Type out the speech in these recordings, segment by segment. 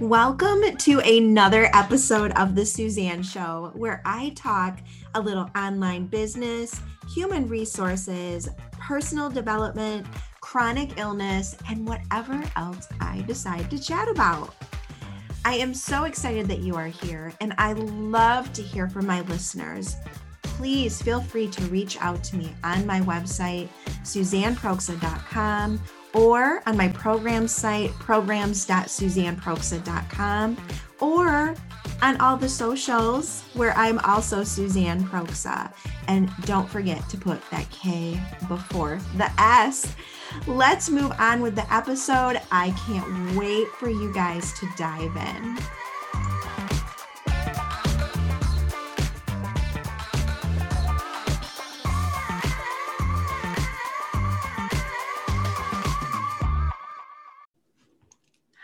Welcome to another episode of The Suzanne Show, where I talk a little online business, human resources, personal development, chronic illness, and whatever else I decide to chat about. I am so excited that you are here, and I love to hear from my listeners. Please feel free to reach out to me on my website, suzanneproksa.com or on my program site, programs.suzanneproksa.com, or on all the socials where I'm also Suzanne Proksa. And don't forget to put that K before the S. Let's move on with the episode. I can't wait for you guys to dive in.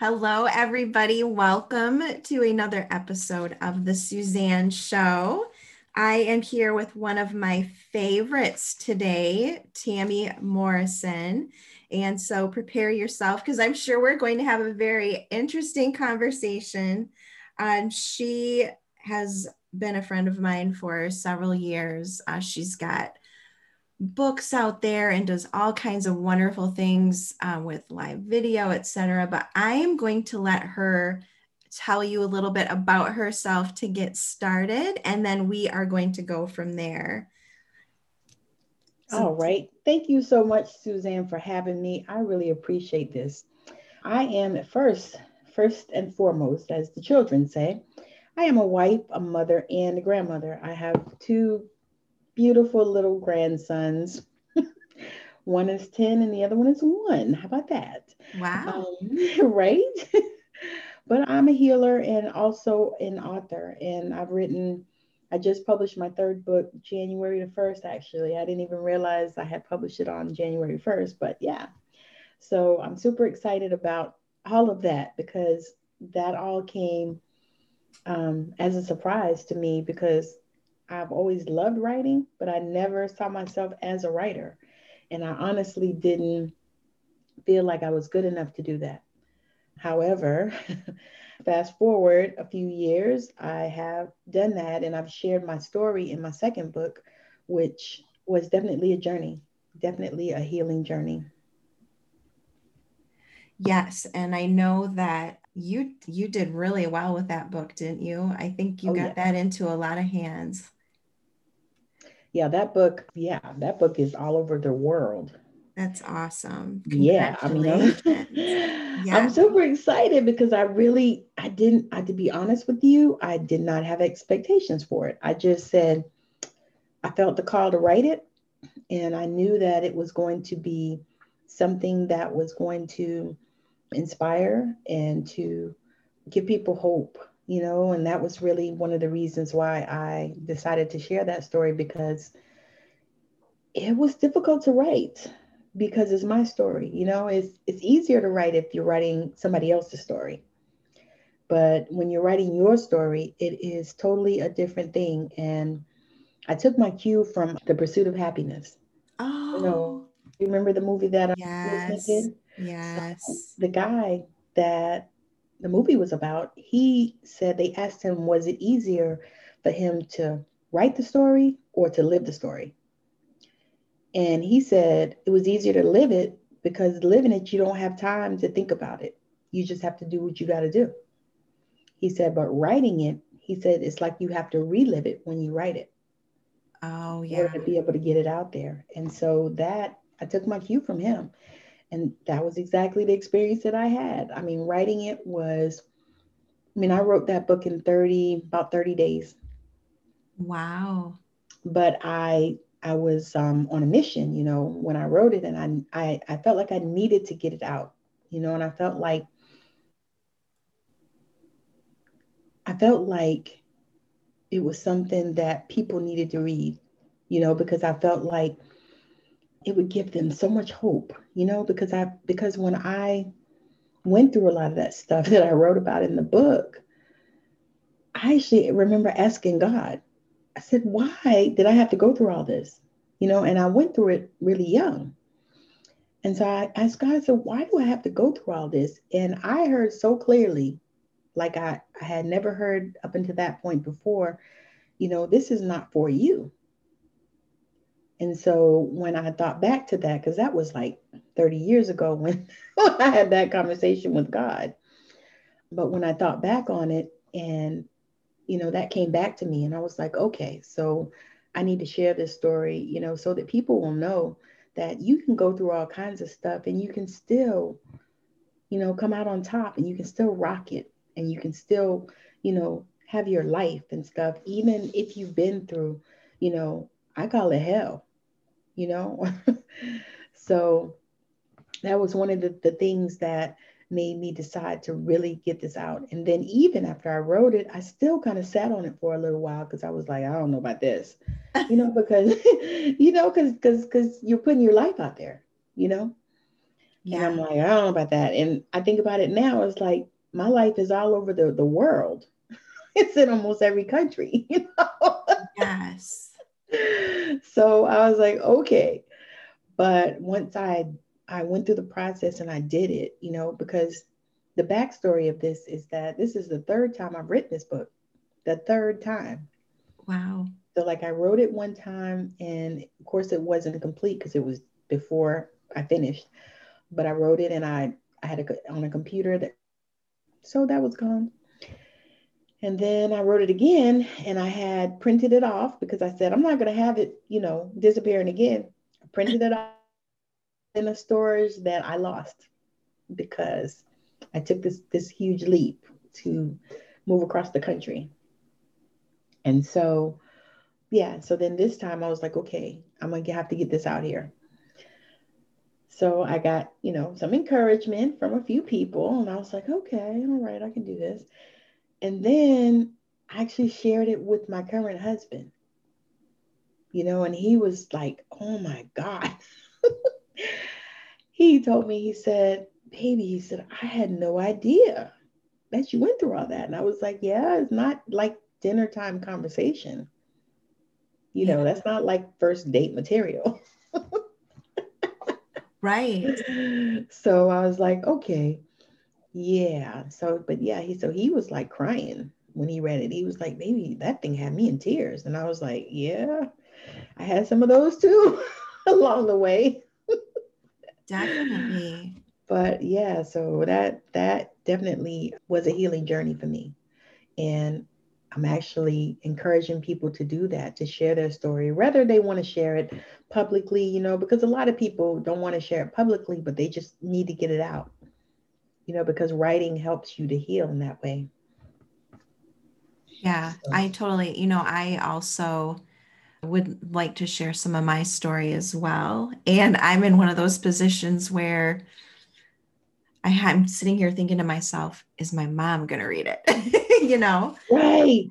Hello, everybody. Welcome to another episode of The Suzanne Show. I am here with one of my favorites today, Tammi Morrison. And so prepare yourself because I'm sure we're going to have a very interesting conversation. Um, she has been a friend of mine for several years. Uh, she's got books out there and does all kinds of wonderful things uh, with live video, etc. But I am going to let her tell you a little bit about herself to get started, and then we are going to go from there. All right. Thank you so much, Suzanne, for having me. I really appreciate this. I am first, first and foremost, as the children say, I am a wife, a mother, and a grandmother. I have two beautiful little grandsons. one is 10 and the other one is one. How about that? Wow. Um, right? but I'm a healer and also an author. And I've written, I just published my third book January the 1st, actually. I didn't even realize I had published it on January 1st, but yeah. So I'm super excited about all of that because that all came um, as a surprise to me because I've always loved writing, but I never saw myself as a writer. And I honestly didn't feel like I was good enough to do that. However, fast forward a few years, I have done that and I've shared my story in my second book, which was definitely a journey, definitely a healing journey. Yes, and I know that you you did really well with that book, didn't you? I think you oh, got yeah. that into a lot of hands yeah, that book, yeah, that book is all over the world. That's awesome. Yeah, I mean, I'm, yeah. I'm super excited because I really, I didn't, I to be honest with you, I did not have expectations for it. I just said, I felt the call to write it, and I knew that it was going to be something that was going to inspire and to give people hope you know, and that was really one of the reasons why I decided to share that story because it was difficult to write because it's my story. You know, it's it's easier to write if you're writing somebody else's story. But when you're writing your story, it is totally a different thing. And I took my cue from The Pursuit of Happiness. Oh. You know, oh. you remember the movie that uh, yes. Yes. So the guy that the movie was about, he said they asked him, was it easier for him to write the story or to live the story? And he said it was easier to live it because living it, you don't have time to think about it. You just have to do what you got to do. He said, but writing it, he said it's like you have to relive it when you write it. Oh, yeah. To be able to get it out there. And so that I took my cue from him. And that was exactly the experience that I had. I mean, writing it was, I mean, I wrote that book in 30, about 30 days. Wow. But I I was um, on a mission, you know, when I wrote it, and I, I I felt like I needed to get it out, you know, and I felt like I felt like it was something that people needed to read, you know, because I felt like it would give them so much hope, you know, because I because when I went through a lot of that stuff that I wrote about in the book, I actually remember asking God, I said, why did I have to go through all this? You know, and I went through it really young. And so I asked God, I said, why do I have to go through all this? And I heard so clearly like I, I had never heard up until that point before, you know, this is not for you. And so when I thought back to that, because that was like 30 years ago when, I had that conversation with God. But when I thought back on it and, you know, that came back to me and I was like, okay, so I need to share this story, you know, so that people will know that you can go through all kinds of stuff and you can still, you know, come out on top and you can still rock it and you can still, you know, have your life and stuff, even if you've been through, you know, I call it hell, you know? so that was one of the, the things that made me decide to really get this out. And then even after I wrote it, I still kind of sat on it for a little while because I was like, I don't know about this, you know, because you know, because because because you're putting your life out there, you know. Yeah. And I'm like, I don't know about that. And I think about it now, it's like my life is all over the, the world. it's in almost every country, you know. yes. So I was like, okay. But once I I went through the process and I did it, you know, because the backstory of this is that this is the third time I've written this book. The third time. Wow. So like I wrote it one time and of course it wasn't complete because it was before I finished. But I wrote it and I I had it on a computer that so that was gone. And then I wrote it again and I had printed it off because I said I'm not going to have it, you know, disappearing again. I printed it off in a storage that I lost because I took this this huge leap to move across the country. And so, yeah, so then this time I was like, okay, I'm gonna have to get this out here. So I got, you know, some encouragement from a few people, and I was like, okay, all right, I can do this. And then I actually shared it with my current husband, you know, and he was like, oh my God. he told me, he said, baby, he said, I had no idea that you went through all that. And I was like, yeah, it's not like dinner time conversation. You know, that's not like first date material. right. So I was like, okay, yeah. So, but yeah, he so he was like crying when he read it. He was like, baby, that thing had me in tears. And I was like, yeah, I had some of those too along the way. Definitely. But yeah, so that that definitely was a healing journey for me. And I'm actually encouraging people to do that, to share their story, whether they want to share it publicly, you know, because a lot of people don't want to share it publicly, but they just need to get it out, you know, because writing helps you to heal in that way. Yeah, so. I totally, you know, I also would like to share some of my story as well. And I'm in one of those positions where I, am sitting here thinking to myself, is my mom going to read it? you know? Right.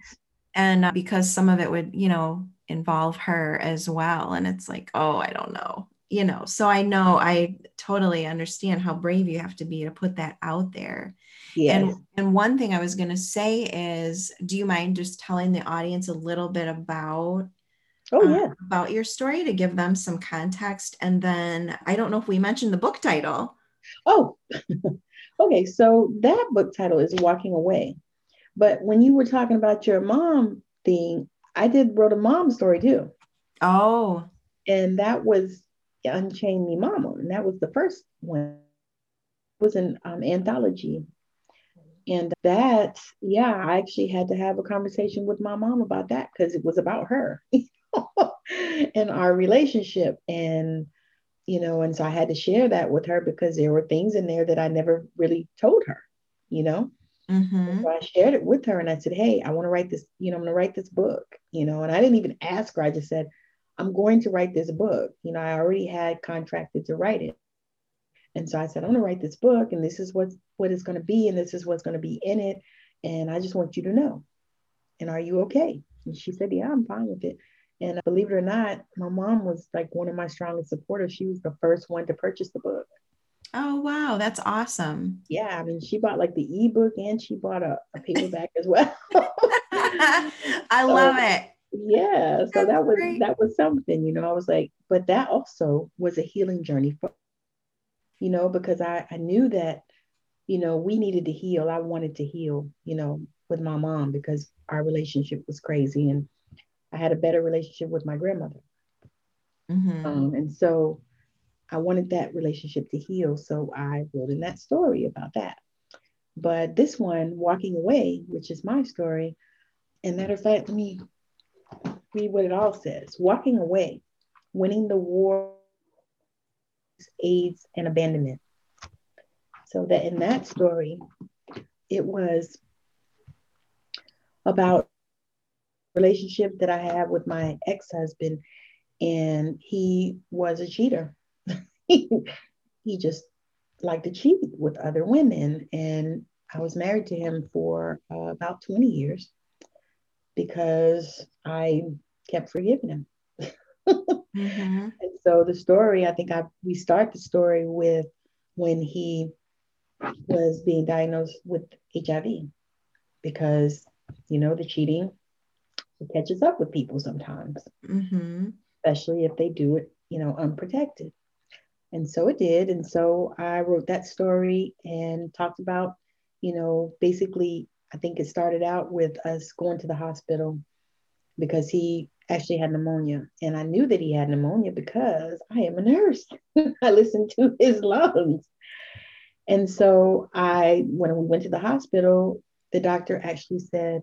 And uh, because some of it would, you know, involve her as well. And it's like, oh, I don't know, you know. So I know I totally understand how brave you have to be to put that out there. Yes. And and one thing I was going to say is, do you mind just telling the audience a little bit about Oh, uh, yeah. about your story to give them some context. And then I don't know if we mentioned the book title. Oh, okay. So that book title is Walking Away. But when you were talking about your mom thing, I did wrote a mom story too. Oh. And that was Unchain Me Mama. And that was the first one. It was an um, anthology. And that, yeah, I actually had to have a conversation with my mom about that because it was about her. and our relationship. And, you know, and so I had to share that with her because there were things in there that I never really told her, you know. Mm-hmm. So I shared it with her and I said, Hey, I want to write this, you know, I'm going to write this book, you know, and I didn't even ask her. I just said, I'm going to write this book. You know, I already had contracted to write it. And so I said, I'm going to write this book and this is what, what it's going to be. And this is what's going to be in it. And I just want you to know. And are you okay? And she said, Yeah, I'm fine with it. And uh, believe it or not, my mom was like one of my strongest supporters. She was the first one to purchase the book. Oh wow, that's awesome. Yeah, I mean, she bought like the ebook and she bought a, a paperback as well. I so, love it. Yeah, so that's that was great. that was something, you know. I was like, but that also was a healing journey for, you know, because I I knew that you know, we needed to heal. I wanted to heal, you know, with my mom because our relationship was crazy and I had a better relationship with my grandmother. Mm-hmm. Um, and so I wanted that relationship to heal. So I wrote in that story about that. But this one, Walking Away, which is my story, and matter of fact, let me read what it all says. Walking away, winning the war, AIDS, and abandonment. So that in that story, it was about relationship that I have with my ex-husband, and he was a cheater. he just liked to cheat with other women, and I was married to him for uh, about 20 years because I kept forgiving him. mm-hmm. And so the story, I think I we start the story with when he was being diagnosed with HIV because you know the cheating it catches up with people sometimes, mm-hmm. especially if they do it, you know, unprotected. And so it did. And so I wrote that story and talked about, you know, basically, I think it started out with us going to the hospital because he actually had pneumonia. And I knew that he had pneumonia because I am a nurse. I listened to his lungs. And so I, when we went to the hospital, the doctor actually said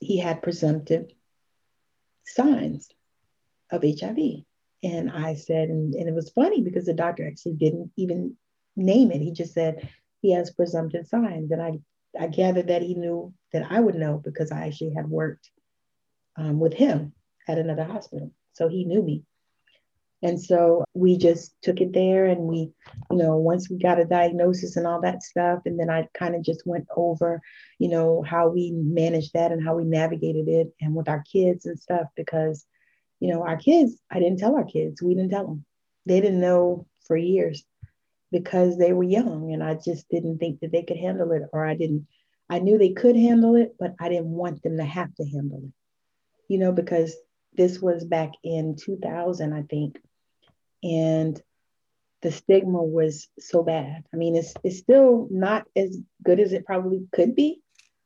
he had presumptive signs of HIV. And I said, and, and it was funny because the doctor actually didn't even name it. He just said he has presumptive signs. And I, I gathered that he knew that I would know because I actually had worked um, with him at another hospital. So he knew me. And so we just took it there and we, you know, once we got a diagnosis and all that stuff, and then I kind of just went over, you know, how we managed that and how we navigated it and with our kids and stuff because you know, our kids, I didn't tell our kids, we didn't tell them. They didn't know for years because they were young and I just didn't think that they could handle it or I didn't I knew they could handle it, but I didn't want them to have to handle it. You know, because this was back in 2000, I think. And the stigma was so bad. I mean, it's, it's still not as good as it probably could be,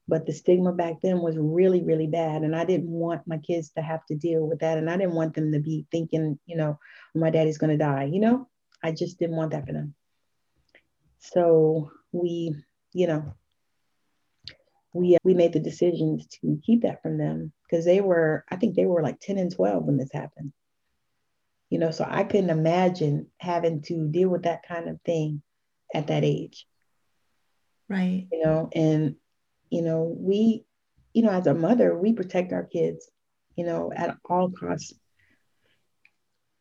but the stigma back then was really really bad. And i didn't want my kids to have to deal with that. And i didn't want them to be thinking you know my daddy's going to die you know? I just didn't want that for them. So we you know we uh, we made the decisions to keep that from them because they were i think they were like 10 and 12 when this happened you know so i couldn't imagine having to deal with that kind of thing at that age right you know and you know, we, you know, as a mother, we protect our kids, you know, at all costs.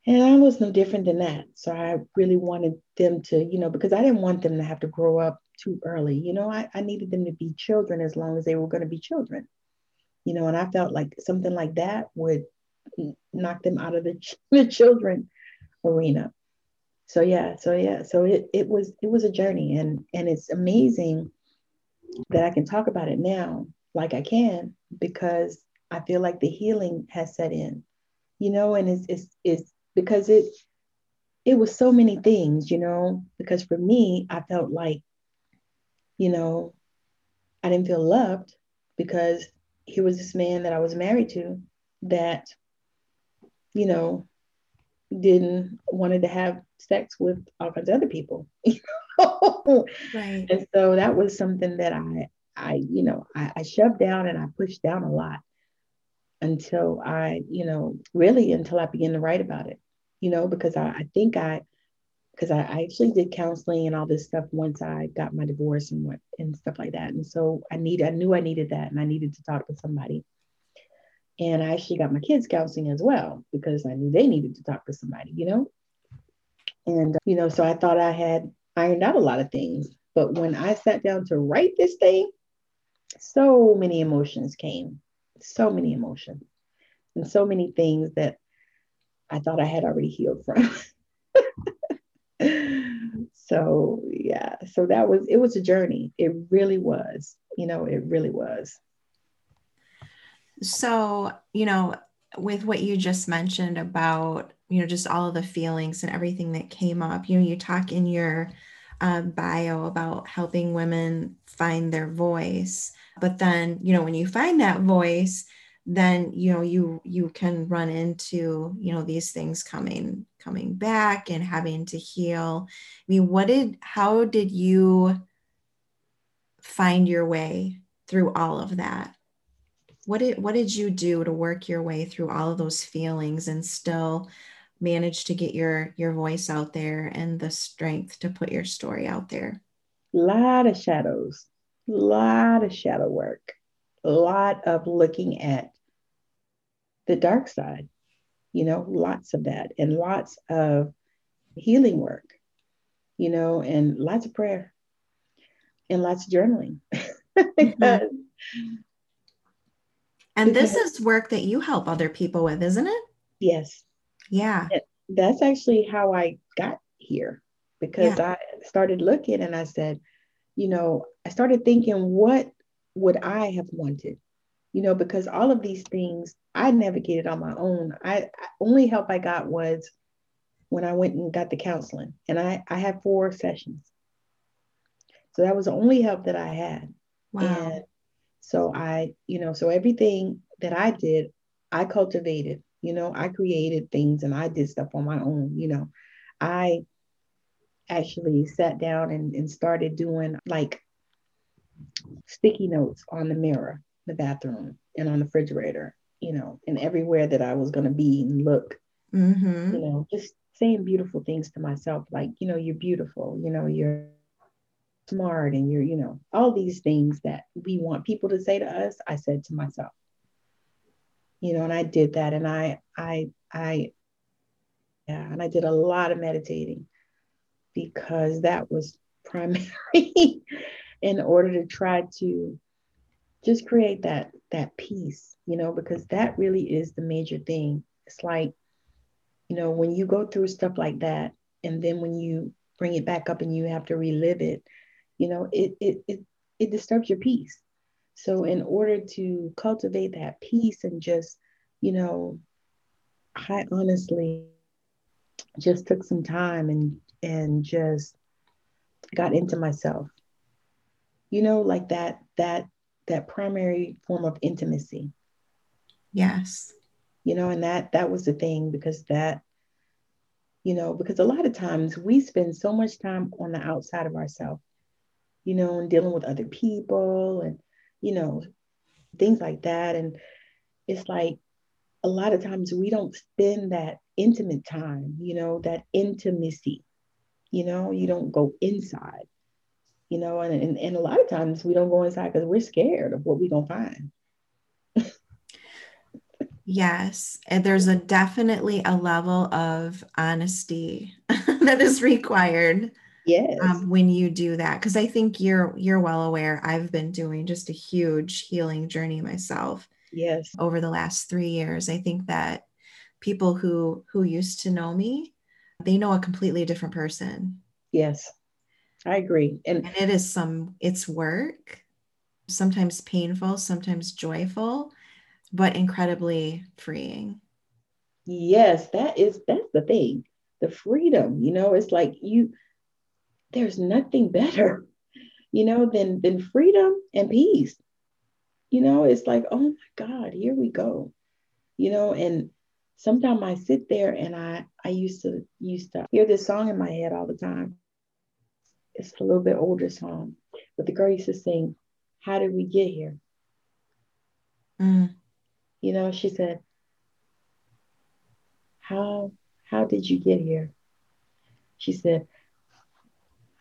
And I was no different than that. So I really wanted them to, you know, because I didn't want them to have to grow up too early. You know, I, I needed them to be children as long as they were going to be children. You know, and I felt like something like that would knock them out of the, the children arena. So yeah, so yeah, so it it was it was a journey and and it's amazing that I can talk about it now like I can because I feel like the healing has set in, you know, and it's, it's, it's because it, it was so many things, you know, because for me, I felt like, you know, I didn't feel loved because here was this man that I was married to that, you know, didn't wanted to have sex with all kinds of other people. right. And so that was something that I, I, you know, I, I shoved down and I pushed down a lot until I, you know, really until I began to write about it, you know, because I, I think I, because I, I actually did counseling and all this stuff once I got my divorce and what and stuff like that. And so I need, I knew I needed that and I needed to talk to somebody. And I actually got my kids counseling as well because I knew they needed to talk to somebody, you know? And, you know, so I thought I had ironed out a lot of things. But when I sat down to write this thing, so many emotions came, so many emotions, and so many things that I thought I had already healed from. so yeah, so that was it was a journey. It really was. You know, it really was. So, you know, with what you just mentioned about, you know, just all of the feelings and everything that came up, you know, you talk in your uh, bio about helping women find their voice. But then, you know, when you find that voice, then you know you you can run into you know these things coming coming back and having to heal. I mean what did how did you find your way through all of that? What did what did you do to work your way through all of those feelings and still manage to get your your voice out there and the strength to put your story out there? A lot of shadows a lot of shadow work a lot of looking at the dark side, you know, lots of that and lots of healing work, you know, and lots of prayer and lots of journaling. mm-hmm. And this is work that you help other people with, isn't it? Yes. Yeah. That's actually how I got here because yeah. I started looking and I said, you know, I started thinking, what would I have wanted? You know, because all of these things I navigated on my own. I, I only help I got was when I went and got the counseling, and I I had four sessions. So that was the only help that I had. Wow. And so I, you know, so everything that I did, I cultivated. You know, I created things and I did stuff on my own. You know, I actually sat down and, and started doing like sticky notes on the mirror, the bathroom, and on the refrigerator you know, and everywhere that I was going to be and look, mm-hmm. you know, just saying beautiful things to myself, like, you know, you're beautiful, you know, you're smart and you're, you know, all these things that we want people to say to us, I said to myself, you know, and I did that. And I, I, I, yeah, and I did a lot of meditating because that was primary in order to try to just create that that peace you know, because that really is the major thing. It's like, you know, when you go through stuff like that, and then when you bring it back up and you have to relive it, you know, it it it, it disturbs your peace. So in order to cultivate that peace and just, you know, I honestly just took some time and and just got into myself. You know, like that that that primary form of intimacy Yes. You know, and that that was the thing because that, you know, because a lot of times we spend so much time on the outside of ourselves, you know, and dealing with other people and, you know, things like that. And it's like a lot of times we don't spend that intimate time, you know, that intimacy. You know, you don't go inside, you know, and, and, and a lot of times we don't go inside because we're scared of what we're going to find. Yes, and there's a definitely a level of honesty that is required. Yes. Um, when you do that, because I think you're you're well aware. I've been doing just a huge healing journey myself. Yes. Over the last three years, I think that people who who used to know me, they know a completely different person. Yes, I agree, and, and it is some it's work, sometimes painful, sometimes joyful but incredibly freeing. Yes, that is that's the thing. The freedom, you know, it's like you there's nothing better, you know, than than freedom and peace. You know, it's like, oh my God, here we go. You know, and sometimes I sit there and I I used to used to hear this song in my head all the time. It's a little bit older song, but the girl used to sing, How did we get here? Mm. You know, she said, How how did you get here? She said,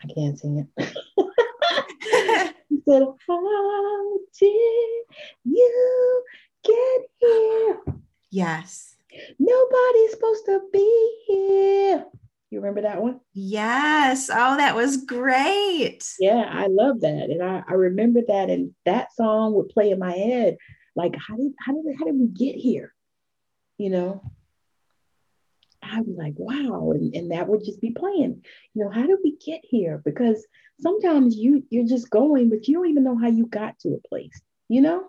I can't sing it. she said, How did you get here? Yes. Nobody's supposed to be here. You remember that one? Yes. Oh, that was great. Yeah, I love that. And I, I remember that. And that song would play in my head like, how did how did how did we get here? You know, I was like, wow, and, and that would just be playing. You know, how did we get here? Because sometimes you you're just going, but you don't even know how you got to a place. You know?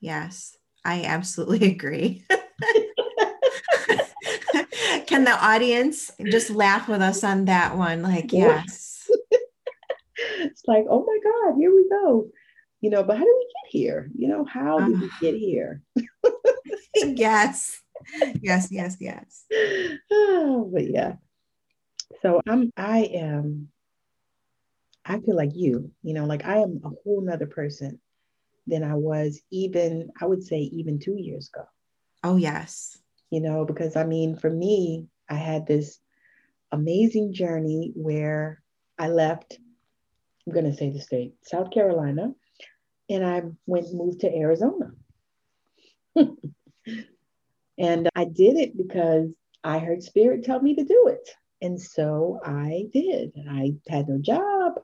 Yes, I absolutely agree. Can the audience just laugh with us on that one? Like, yes. it's like, oh my God, here we go. You know, but how did we get here? You know, how did we ah. get here? yes. Yes, yes, yes. oh, but yeah. So I'm I am I feel like you, you know, like I am a whole nother person than I was even, I would say even two years ago. Oh, yes. You know, because I mean, for me, I had this amazing journey where I left, I'm going to say the state, South Carolina, and I went moved to Arizona. and I did it because I heard spirit tell me to do it. And so I did. I had no job.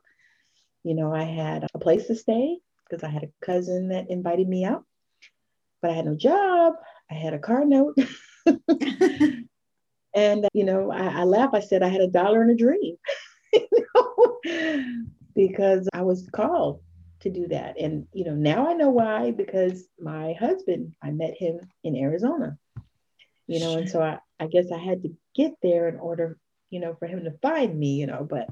You know, I had a place to stay because I had a cousin that invited me out, but I had no job. I had a car note. and, uh, you know, I, I laugh. I said I had a dollar and a dream, you know, because I was called to do that. And, you know, now I know why, because my husband, I met him in Arizona, you know, and so I, I guess I had to get there in order, you know, for him to find me, you know, but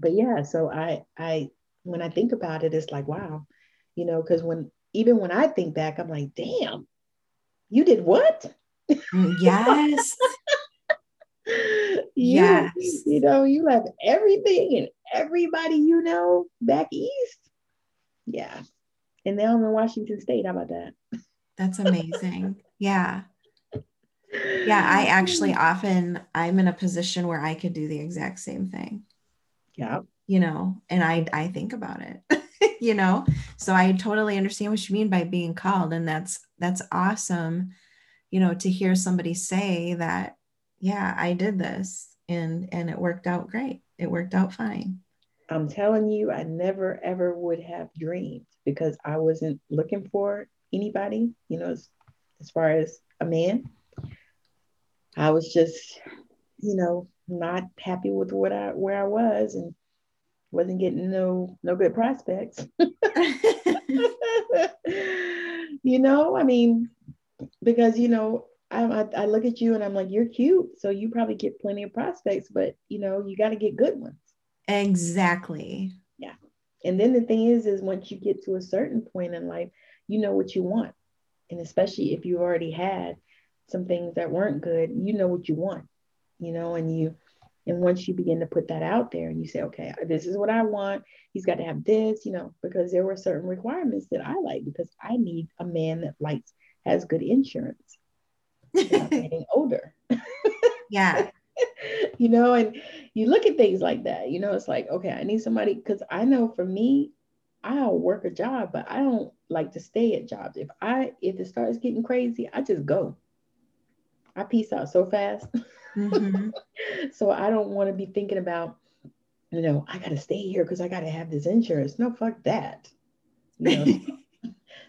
but yeah, so I I when I think about it, it's like wow, you know, because when even when I think back, I'm like, damn, you did what? Mm, yes. you, yes. You know, you left everything and everybody you know back east. Yeah. And now I'm in Washington State. How about that? That's amazing. yeah. Yeah, I actually often I'm in a position where I could do the exact same thing. Yeah. You know, and I I think about it. you know, so I totally understand what you mean by being called and that's that's awesome. You know, to hear somebody say that yeah, I did this and and it worked out great. It worked out fine. I'm telling you, I never ever would have dreamed because I wasn't looking for anybody, you know, as, as far as a man. I was just, you know, not happy with what I where I was and wasn't getting no no good prospects. you know, I mean, because you know, I, I, look at you and I'm like, you're cute, so you probably get plenty of prospects, but you know, you got to get good ones. Exactly. Yeah. And then the thing is, is once you get to a certain point in life, you know what you want, and especially if you already had some things that weren't good, you know what you want you know, and you and once you begin to put that out there and you say, okay, this is what I want, he's got to have this, you know, because there were certain requirements that I like because I need a man that likes has good insurance. getting older. Yeah. you know, and you look at things like that, you know, it's like, okay, I need somebody because I know for me, I'll work a job, but I don't like to stay at jobs. If I if it starts getting crazy, I just go. I peace out so fast. Mm-hmm. so I don't want to be thinking about, you know, I got to stay here because I got to have this insurance. No, fuck that. You know?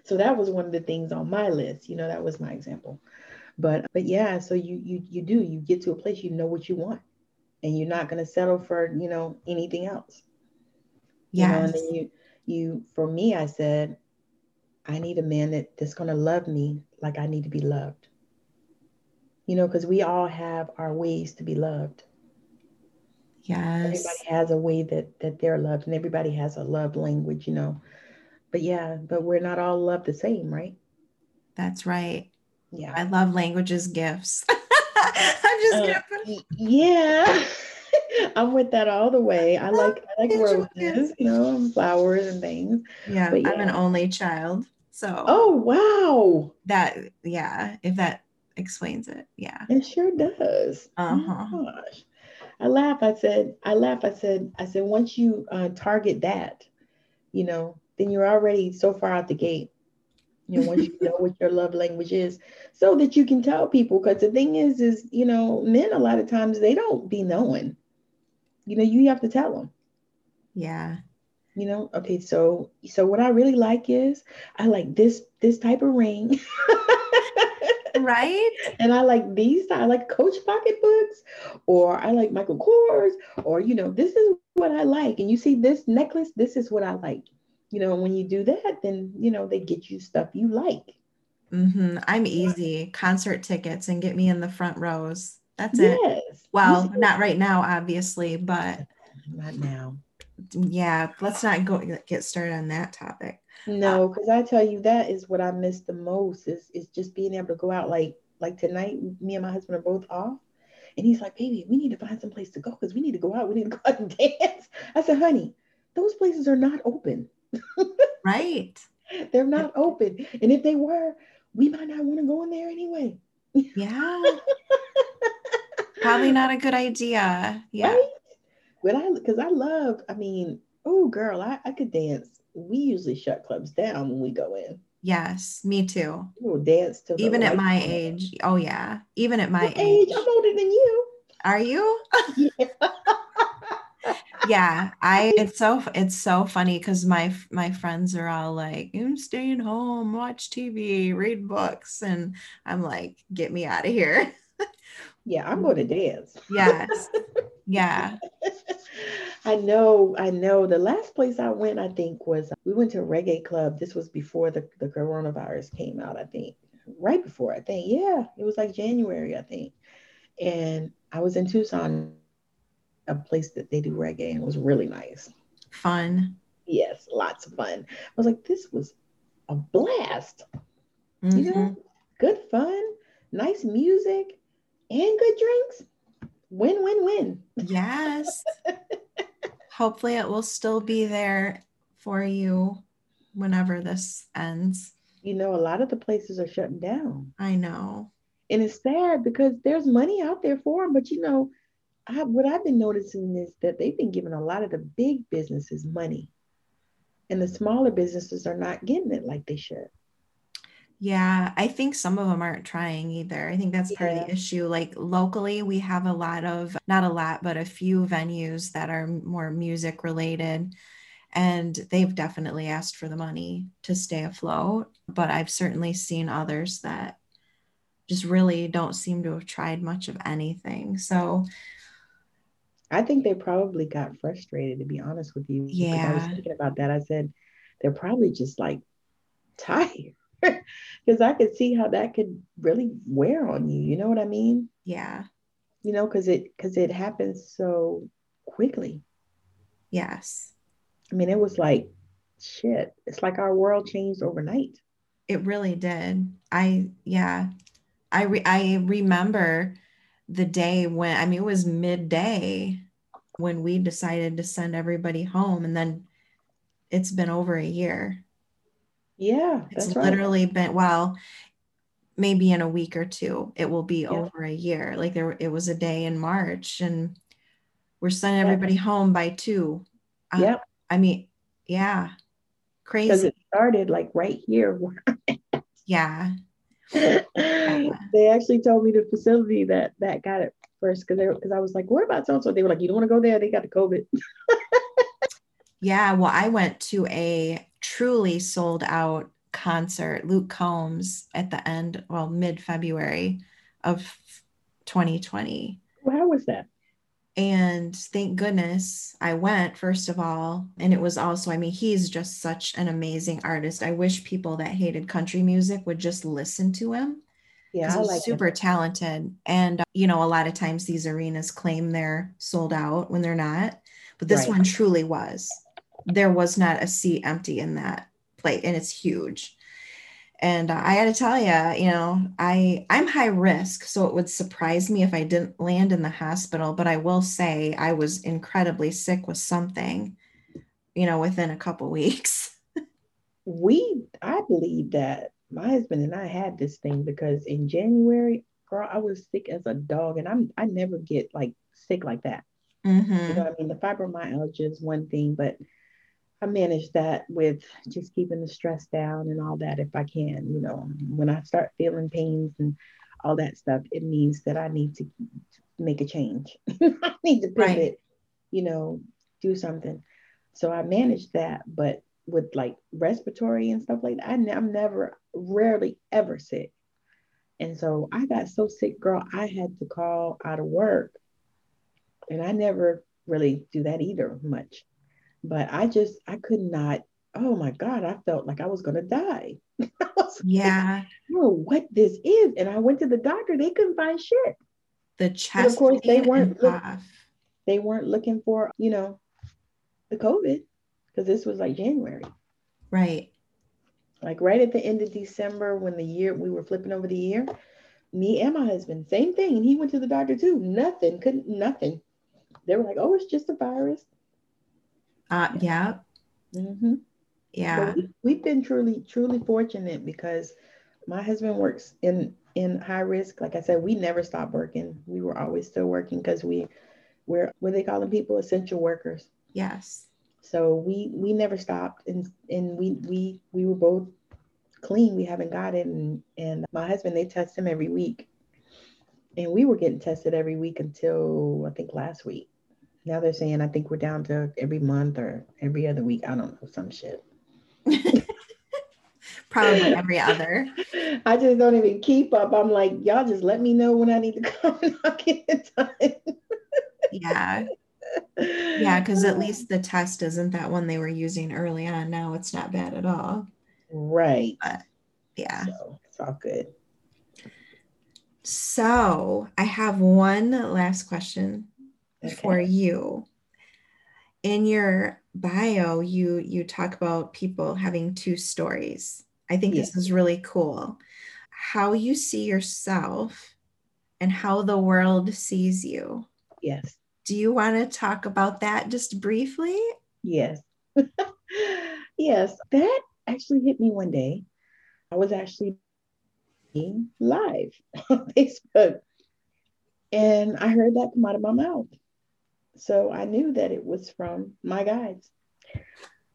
So that was one of the things on my list. You know, that was my example. But but yeah, so you you you do you get to a place you know what you want, and you're not going to settle for you know anything else. Yeah. You know, and then you you for me, I said, I need a man that that's going to love me like I need to be loved you know, because we all have our ways to be loved. Yes. Everybody has a way that that they're loved, and everybody has a love language, you know. But yeah, but we're not all loved the same, right? That's right. Yeah. I love languages gifts. I'm just uh, kidding. Yeah. I'm with that all the way. I like I like roses, you know, flowers and things. Yeah, yeah, I'm an only child. So Oh wow. That yeah, if that explains it. Yeah. It sure does. Oh uh-huh. Oh gosh. I laugh. I said, I laugh. I said, I said, once you uh, target that, you know, then you're already so far out the gate. You know, once you know what your love language is, so that you can tell people. Because the thing is, is you know, men a lot of times they don't be knowing. You know, you have to tell them. Yeah. You know, okay, so so what I really like is I like this this type of ring. right? And I like these. I like Coach pocketbooks, or I like Michael Kors, or you know, this is what I like. And you see this necklace, this is what I like. You know, when you do that, then you know they get you stuff you like. Mm-hmm. I'm easy. Concert tickets and get me in the front rows. That's yes. it. Well, not right now, obviously, but not now. yeah, let's not go get started on that topic. No, because I tell you that is what I miss the most is is just being able to go out like like tonight. Me and my husband are both off, and he's like, "Baby, we need to find some place to go because we need to go out. We need to go out and dance." I said, "Honey, those places are not open. Right? They're not open, and if they were, we might not want to go in there anyway." Yeah. Probably not a good idea. Yeah. Right? But I, because I love, I mean, oh, girl, I, I could dance. We usually shut clubs down when we go in. Yes, me too. We'll dance to even at my age. Oh yeah, even at my age. age. I'm older than you. Are you? Yeah. Yeah, I. It's so it's so funny because my my friends are all like, "I'm staying home, watch TV, read books," and I'm like, "Get me out of here." yeah, I'm going to dance. yes. Yeah. I know, I know. The last place I went, I think, was uh, we went to a reggae club. This was before the, the coronavirus came out, I think. Right before, I think. Yeah, it was like January, I think. And I was in Tucson, a place that they do reggae, and it was really nice. Fun. Yes, lots of fun. I was like, this was a blast. Mm-hmm. You know, good fun, nice music, and good drinks. Win, win, win. Yes. hopefully it will still be there for you whenever this ends. You know, a lot of the places are shutting down. I know. And it's sad because there's money out there for them, but you know, I, what I've been noticing is that they've been giving a lot of the big businesses money, and the smaller businesses are not getting it like they should. Yeah, I think some of them aren't trying either. I think that's part of the issue. Like locally, we have a lot of, not a lot, but a few venues that are more music related. And they've definitely asked for the money to stay afloat. But I've certainly seen others that just really don't seem to have tried much of anything. So I think they probably got frustrated, to be honest with you. Yeah. I was thinking about that. I said, they're probably just like tired because I could see how that could really wear on you. You know what I mean? Yeah. You know, because it because it happens so quickly. Yes. I mean, it was like shit. It's like our world changed overnight. It really did. I yeah. I re- I remember the day when I mean it was midday when we decided to send everybody home and then it's been over a year. Yeah, it's literally right. been well, maybe in a week or two, it will be yeah. over a year. Like there, it was a day in March, and we're sending yeah. everybody home by two. Uh, I mean, yeah, crazy. Because it started like right here. yeah. They actually told me the facility that that got it first because because I was like, what about so so? They were like, you don't want to go there. They got the COVID. yeah, well, I went to a truly sold out concert, Luke Combs, at the end, well, mid February of 2020. how was that? And thank goodness I went, first of all. And it was also, I mean, he's just such an amazing artist. I wish people that hated country music would just listen to him. Yeah, I like super talented. And, uh, you know, a lot of times these arenas claim they're sold out when they're not. But this right. one truly was there was not a seat empty in that plate and it's huge and i had to tell you you know i i'm high risk so it would surprise me if i didn't land in the hospital but i will say i was incredibly sick with something you know within a couple weeks. We i believe that my husband and i had this thing because in january girl i was sick as a dog and i'm i never get like sick like that. Mm-hmm. you know i mean? The fibromyalgia is one thing but I manage that with just keeping the stress down and all that if I can. You know, when I start feeling pains and all that stuff, it means that I need to make a change. I need to pivot, right. you know, do something. So I manage that, but with like respiratory and stuff like that, I, I'm never, rarely ever sick. And so I got so sick, girl, I had to call out of work. And I never really do that either much. But I just, I could not, oh my God, I felt like I was going to die. yeah. Like, oh, what this is. And I went to the doctor, they couldn't find shit. The chest. of course, they weren't, look, they weren't looking for, you know, the COVID because this was like January. Right. Like right at the end of December when the year we were flipping over the year, me and my husband, same thing. And he went to the doctor too. Nothing, couldn't, nothing. They were like, oh, it's just a virus. Uh, yeah. Mm-hmm. Yeah. We, we've been truly, truly fortunate because my husband works in in high risk. Like I said, we never stopped working. We were always still working because we we're what they call them people essential workers. Yes. So we we never stopped and and we we we were both clean. We haven't got it. And and my husband, they test him every week. And we were getting tested every week until I think last week. Now they're saying I think we're down to every month or every other week. I don't know, some shit. Probably every other. I just don't even keep up. I'm like, y'all just let me know when I need to come and I'll get it done. yeah. Yeah, because at least the test isn't that one they were using early on. Now it's not bad at all. Right. But yeah. So it's all good. So I have one last question okay. for you. In your bio, you you talk about people having two stories. I think yes. this is really cool. How you see yourself and how the world sees you. Yes. Do you want to talk about that just briefly? Yes. yes. That actually hit me one day. I was actually live on Facebook and I heard that come out of my mouth. So I knew that it was from my guides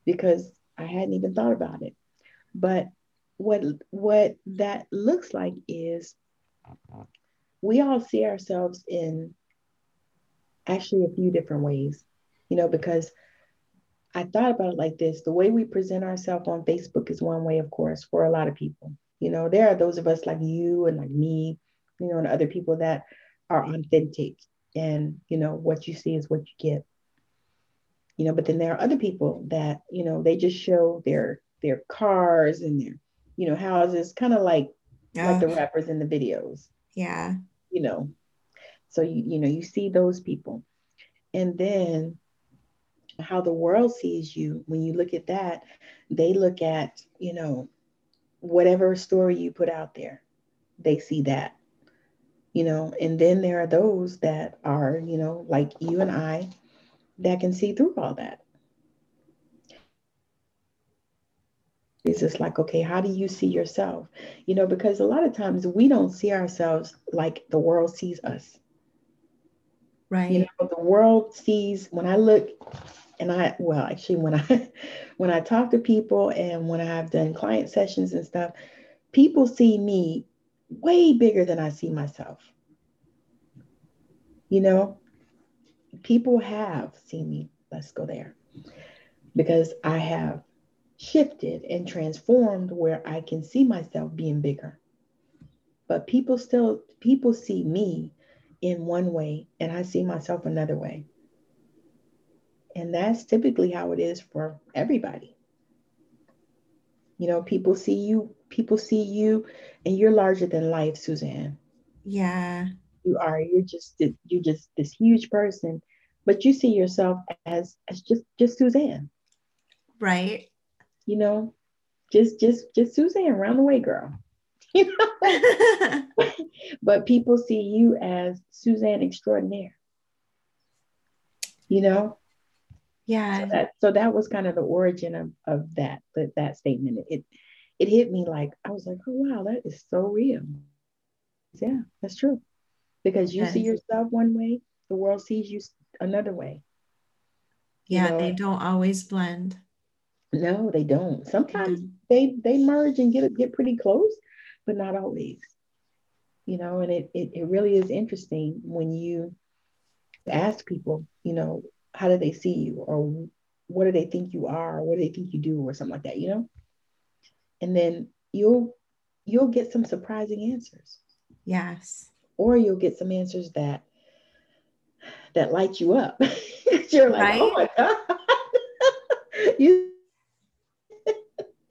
because I hadn't even thought about it. But what what that looks like is we all see ourselves in actually a few different ways, you know, because I thought about it like this the way we present ourselves on Facebook is one way, of course, for a lot of people. You know, there are those of us like you and like me, you know, and other people that are authentic and, you know, what you see is what you get. You know, but then there are other people that, you know, they just show their their cars and their, you know, houses, kind of like like the rappers in the videos. Yeah. You know, so you you know you see those people, and then how the world sees you when you look at that, they look at you know whatever story you put out there, they see that. You know, and then there are those that are, you know, like you and I that can see through all that. It's just like, okay, how do you see yourself? You know, because a lot of times we don't see ourselves like the world sees us. Right. You know, the world sees when I look and I well, actually when I when I talk to people and when I've done client sessions and stuff, people see me way bigger than I see myself. You know, people have seen me, let's go there, because I have shifted and transformed where I can see myself being bigger. But people still, people see me in one way and I see myself another way. And that's typically how it is for everybody. You know, people see you, people see you, and you're larger than life, Suzanne. Yeah. You are. You're just you're just this huge person, but you see yourself as as just just Suzanne. Right. You know, just just just Suzanne, round the way, girl. You know? but people see you as Suzanne extraordinaire. You know? Yeah. So that, so that was kind of the origin of, of that, that, that statement. It, it hit me like, I was like, oh, wow, that is so real. Yeah, that's true. Because you yes. see yourself one way, the world sees you another way. Yeah, you know? they don't always blend. No, they don't. Sometimes mm-hmm. they they merge and get get pretty close, but not always. You know, and it, it, it really is interesting when you ask people, you know, how do they see you or what do they think you are or what do they think you do or something like that, you know? And then you'll you'll get some surprising answers. Yes. Or you'll get some answers that that light you up. You're like, right? oh my God. you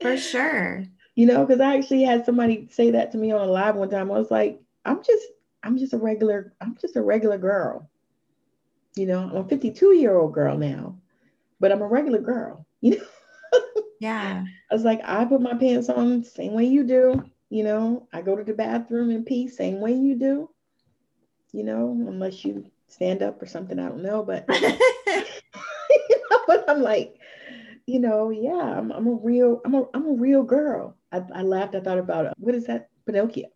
for sure you know, because I actually had somebody say that to me on a live one time. I was like, I'm just, I'm just a regular, I'm just a regular girl. You know, I'm a 52 year old girl now, but I'm a regular girl, you know. Yeah. I was like, I put my pants on same way you do, you know. I go to the bathroom in peace, same way you do, you know, unless you stand up or something, I don't know, but you know, but I'm like, you know, yeah, I'm, I'm a real, I'm a, I'm a real girl. I, I laughed. I thought about it. What is that? Pinocchio.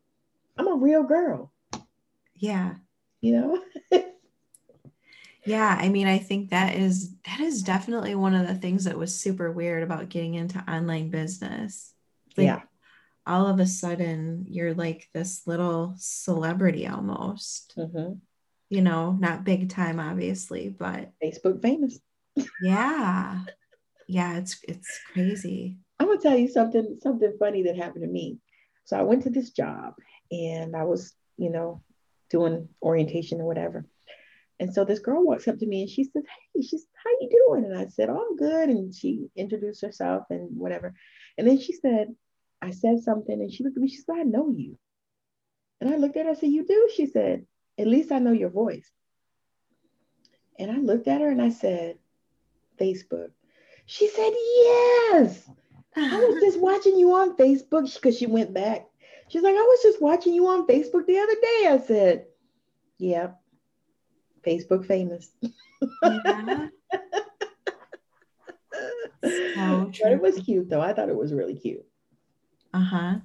I'm a real girl. Yeah. You know? yeah. I mean, I think that is, that is definitely one of the things that was super weird about getting into online business. Like, yeah. All of a sudden, you're like this little celebrity almost. Mm-hmm. You know, not big time, obviously, but Facebook famous. yeah. Yeah, it's it's crazy. I'm gonna tell you something something funny that happened to me. So I went to this job and I was, you know, doing orientation or whatever. And so this girl walks up to me and she says, Hey, she's how you doing? And I said, Oh, I'm good. And she introduced herself and whatever. And then she said, I said something and she looked at me, she said, I know you. And I looked at her, I said, You do? She said, At least I know your voice. And I looked at her and I said, Facebook. She said, Yes. I was just watching you on Facebook because she went back. She's like, I was just watching you on Facebook the other day. I said, Yeah, Facebook famous. Yeah. so but it was cute though. I thought it was really cute. Uh-huh.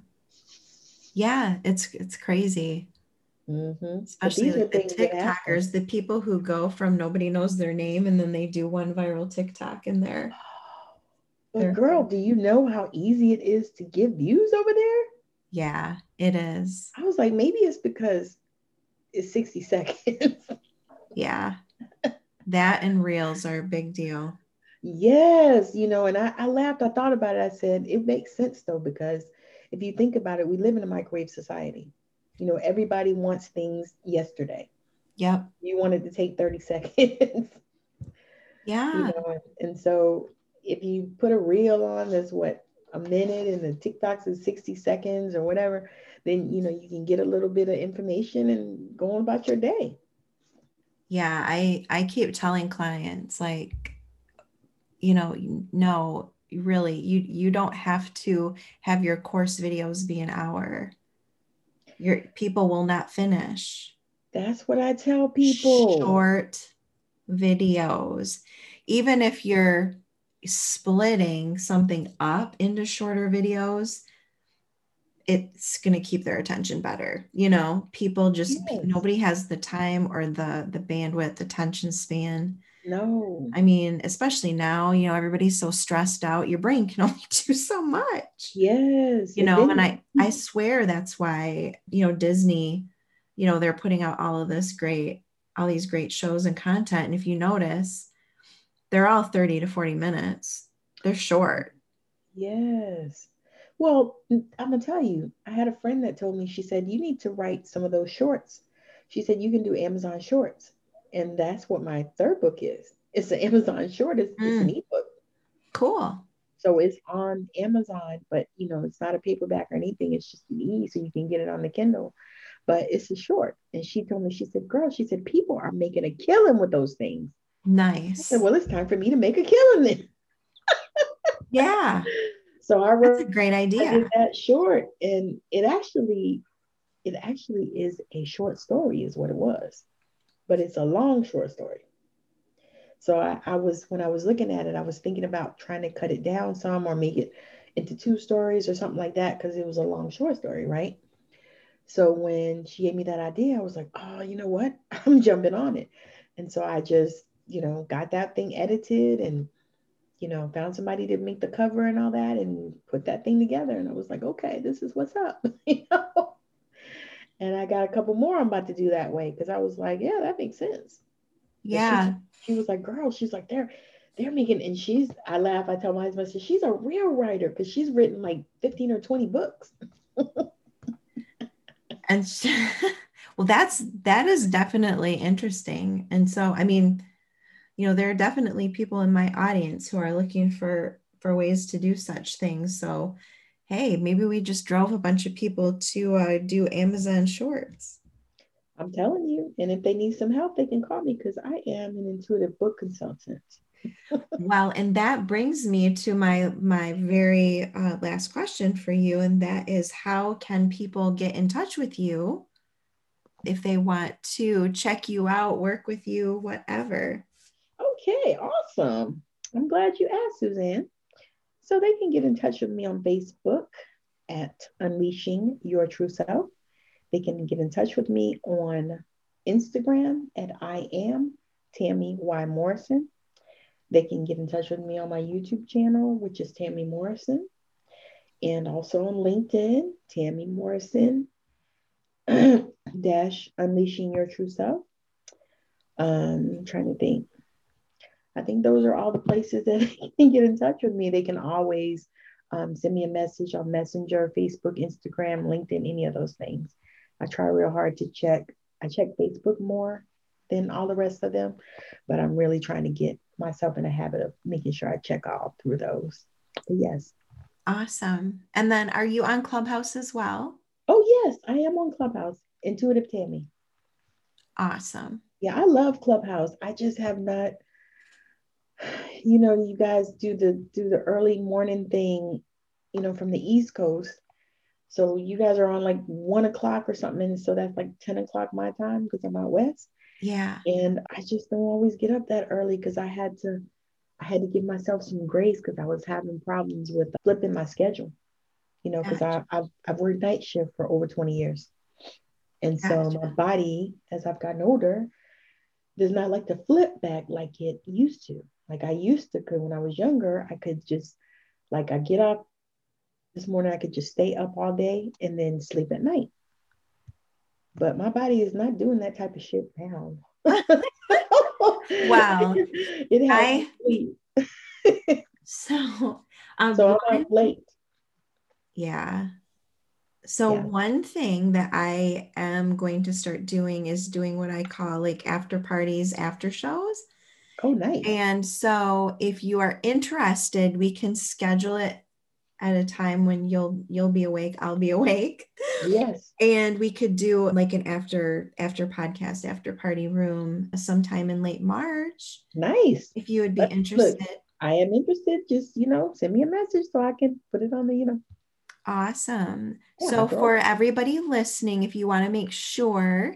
Yeah, it's it's crazy. Mm-hmm. Especially like the TikTokers, the people who go from nobody knows their name and then they do one viral TikTok and they're but girl, do you know how easy it is to get views over there? Yeah, it is. I was like, maybe it's because it's 60 seconds. yeah. That and reels are a big deal. Yes, you know, and I, I laughed. I thought about it. I said, it makes sense though, because if you think about it, we live in a microwave society. You know, everybody wants things yesterday. Yep. You wanted to take 30 seconds. Yeah. You know, and so if you put a reel on that's what a minute and the TikToks is 60 seconds or whatever, then you know you can get a little bit of information and go on about your day. Yeah, I I keep telling clients like, you know, no, really, you you don't have to have your course videos be an hour. Your people will not finish. That's what I tell people. Short videos. Even if you're splitting something up into shorter videos it's going to keep their attention better you know people just yes. nobody has the time or the the bandwidth attention span no i mean especially now you know everybody's so stressed out your brain can only do so much yes you know and, and i i swear that's why you know disney you know they're putting out all of this great all these great shows and content and if you notice they're all 30 to 40 minutes. They're short. Yes. Well, I'm going to tell you, I had a friend that told me, she said, you need to write some of those shorts. She said, you can do Amazon shorts. And that's what my third book is. It's an Amazon short, it's, mm. it's an ebook. Cool. So it's on Amazon, but you know, it's not a paperback or anything. It's just an e, so you can get it on the Kindle. But it's a short. And she told me, she said, girl, she said, people are making a killing with those things. Nice. I said, well, it's time for me to make a killing then. yeah. So I wrote That's a great idea. I did that short, and it actually, it actually is a short story, is what it was, but it's a long short story. So I, I was when I was looking at it, I was thinking about trying to cut it down some or make it into two stories or something like that because it was a long short story, right? So when she gave me that idea, I was like, oh, you know what? I'm jumping on it. And so I just you know, got that thing edited and, you know, found somebody to make the cover and all that and put that thing together. And I was like, okay, this is what's up, you know. And I got a couple more I'm about to do that way because I was like, yeah, that makes sense. Yeah. She, she was like, girl, she's like, they're they're making and she's I laugh, I tell my husband, she's a real writer because she's written like 15 or 20 books. and she, well that's that is definitely interesting. And so I mean you know there are definitely people in my audience who are looking for for ways to do such things. So hey maybe we just drove a bunch of people to uh, do amazon shorts. I'm telling you. And if they need some help they can call me because i am an intuitive book consultant. Well, and that brings me to my my very uh, last question for you, and that is, how can people get in touch with you if they want to check you out, work with you, whatever? Okay, awesome. I'm glad you asked, Suzanne. So they can get in touch with me on Facebook at Unleashing Your True Self. They can get in touch with me on Instagram at I am Tammi Y. Morrison. They can get in touch with me on my YouTube channel, which is Tammi Morrison, and also on LinkedIn, Tammi Morrison dash Unleashing Your True Self. Um, I'm trying to think. I think those are all the places that they can get in touch with me. They can always um, send me a message on Messenger, Facebook, Instagram, LinkedIn, any of those things. I try real hard to check. I check Facebook more than all the rest of them, but I'm really trying to get myself in a habit of making sure I check all through those. But yes. Awesome. And then are you on Clubhouse as well? Oh, yes, I am on Clubhouse. Intuitive Tammi. Awesome. Yeah, I love Clubhouse. I just have not, you know, you guys do the do the early morning thing, you know, from the East Coast. So you guys are on like one o'clock or something. And so that's like 10 o'clock my time because I'm out west. Yeah. And I just don't always get up that early because I had to I had to give myself some grace because I was having problems with flipping my schedule. You know, because gotcha. I've I've worked night shift for over 20 years. And gotcha. so my body, as I've gotten older, does not like to flip back like it used to. Like I used to, because when I was younger, I could just like I get up this morning, I could just stay up all day and then sleep at night. But my body is not doing that type of shit now. wow. It has I, so, um, so I'm up late. Yeah. So, yeah. one thing that I am going to start doing is doing what I call like after parties, after shows. Oh, nice. And so, if you are interested, we can schedule it at a time when you'll you'll be awake i'll be awake. Yes. And we could do like an after after podcast after party room sometime in late march. Nice. If you would be interested Look, i am interested. Just you know send me a message so i can put it on the you know. Awesome. Yeah, so for everybody listening if you want to make sure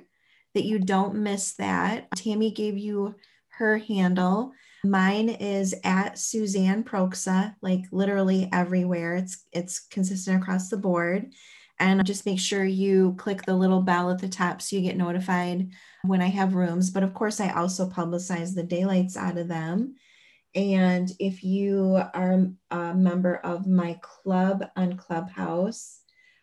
that you don't miss that tammi gave you her handle Mine is at Suzanne Proksa, like literally everywhere. It's it's consistent across the board. And just make sure you click the little bell at the top so you get notified when I have rooms. But of course, I also publicize the daylights out of them. And if you are a member of my club on Clubhouse,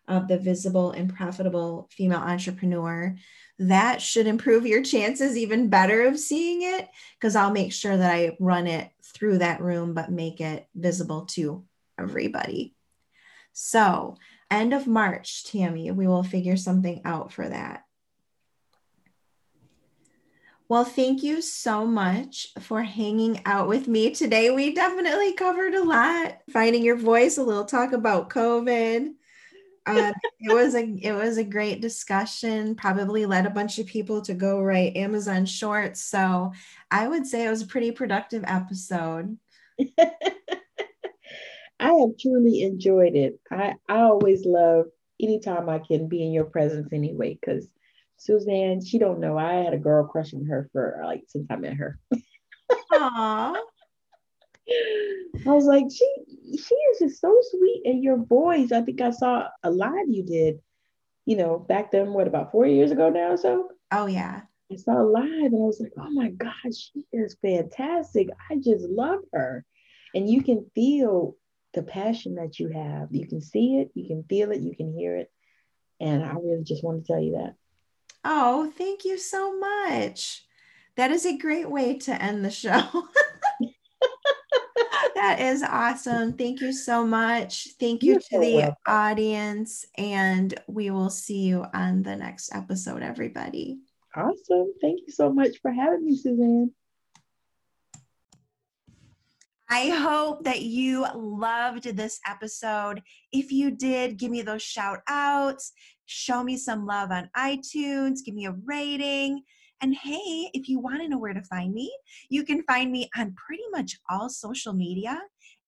of the visible and profitable female entrepreneur, that should improve your chances even better of seeing it because I'll make sure that I run it through that room, but make it visible to everybody. So, end of March, Tammi, we will figure something out for that. Well, thank you so much for hanging out with me today. We definitely covered a lot. Finding your voice, a little talk about COVID, uh, it was a it was a great discussion. Probably led a bunch of people to go write Amazon shorts. So I would say it was a pretty productive episode. I have truly enjoyed it. I, I always love anytime I can be in your presence anyway, because Suzanne, she don't know. I had a girl crush on her for like since I met her. Aww. I was like, she she is just so sweet. And your voice, I think I saw a live you did, you know, back then, what about four years ago now or so? Oh yeah. I saw a live and I was like, oh my God, she is fantastic. I just love her. And you can feel the passion that you have. You can see it, you can feel it, you can hear it. And I really just want to tell you that. Oh, thank you so much. That is a great way to end the show. that is awesome. Thank you so much. Thank you You're to the welcome. audience, and we will see you on the next episode, everybody. Awesome. Thank you so much for having me, Suzanne. I hope that you loved this episode. If you did, give me those shout outs, show me some love on iTunes, give me a rating And hey, if you want to know where to find me, you can find me on pretty much all social media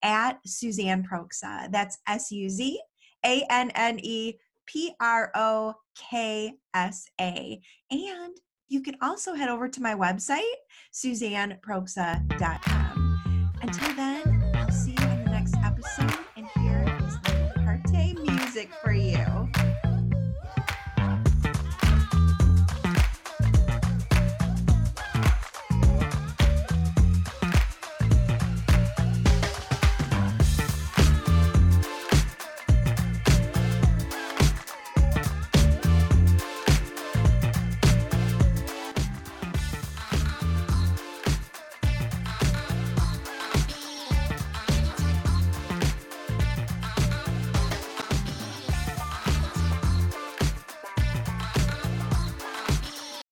at Suzanne Proksa. That's S U Z A N N E P R O K S A. And you can also head over to my website, suzanneproksa.com. Until then, I'll see you in the next episode, and here is the parte music for you.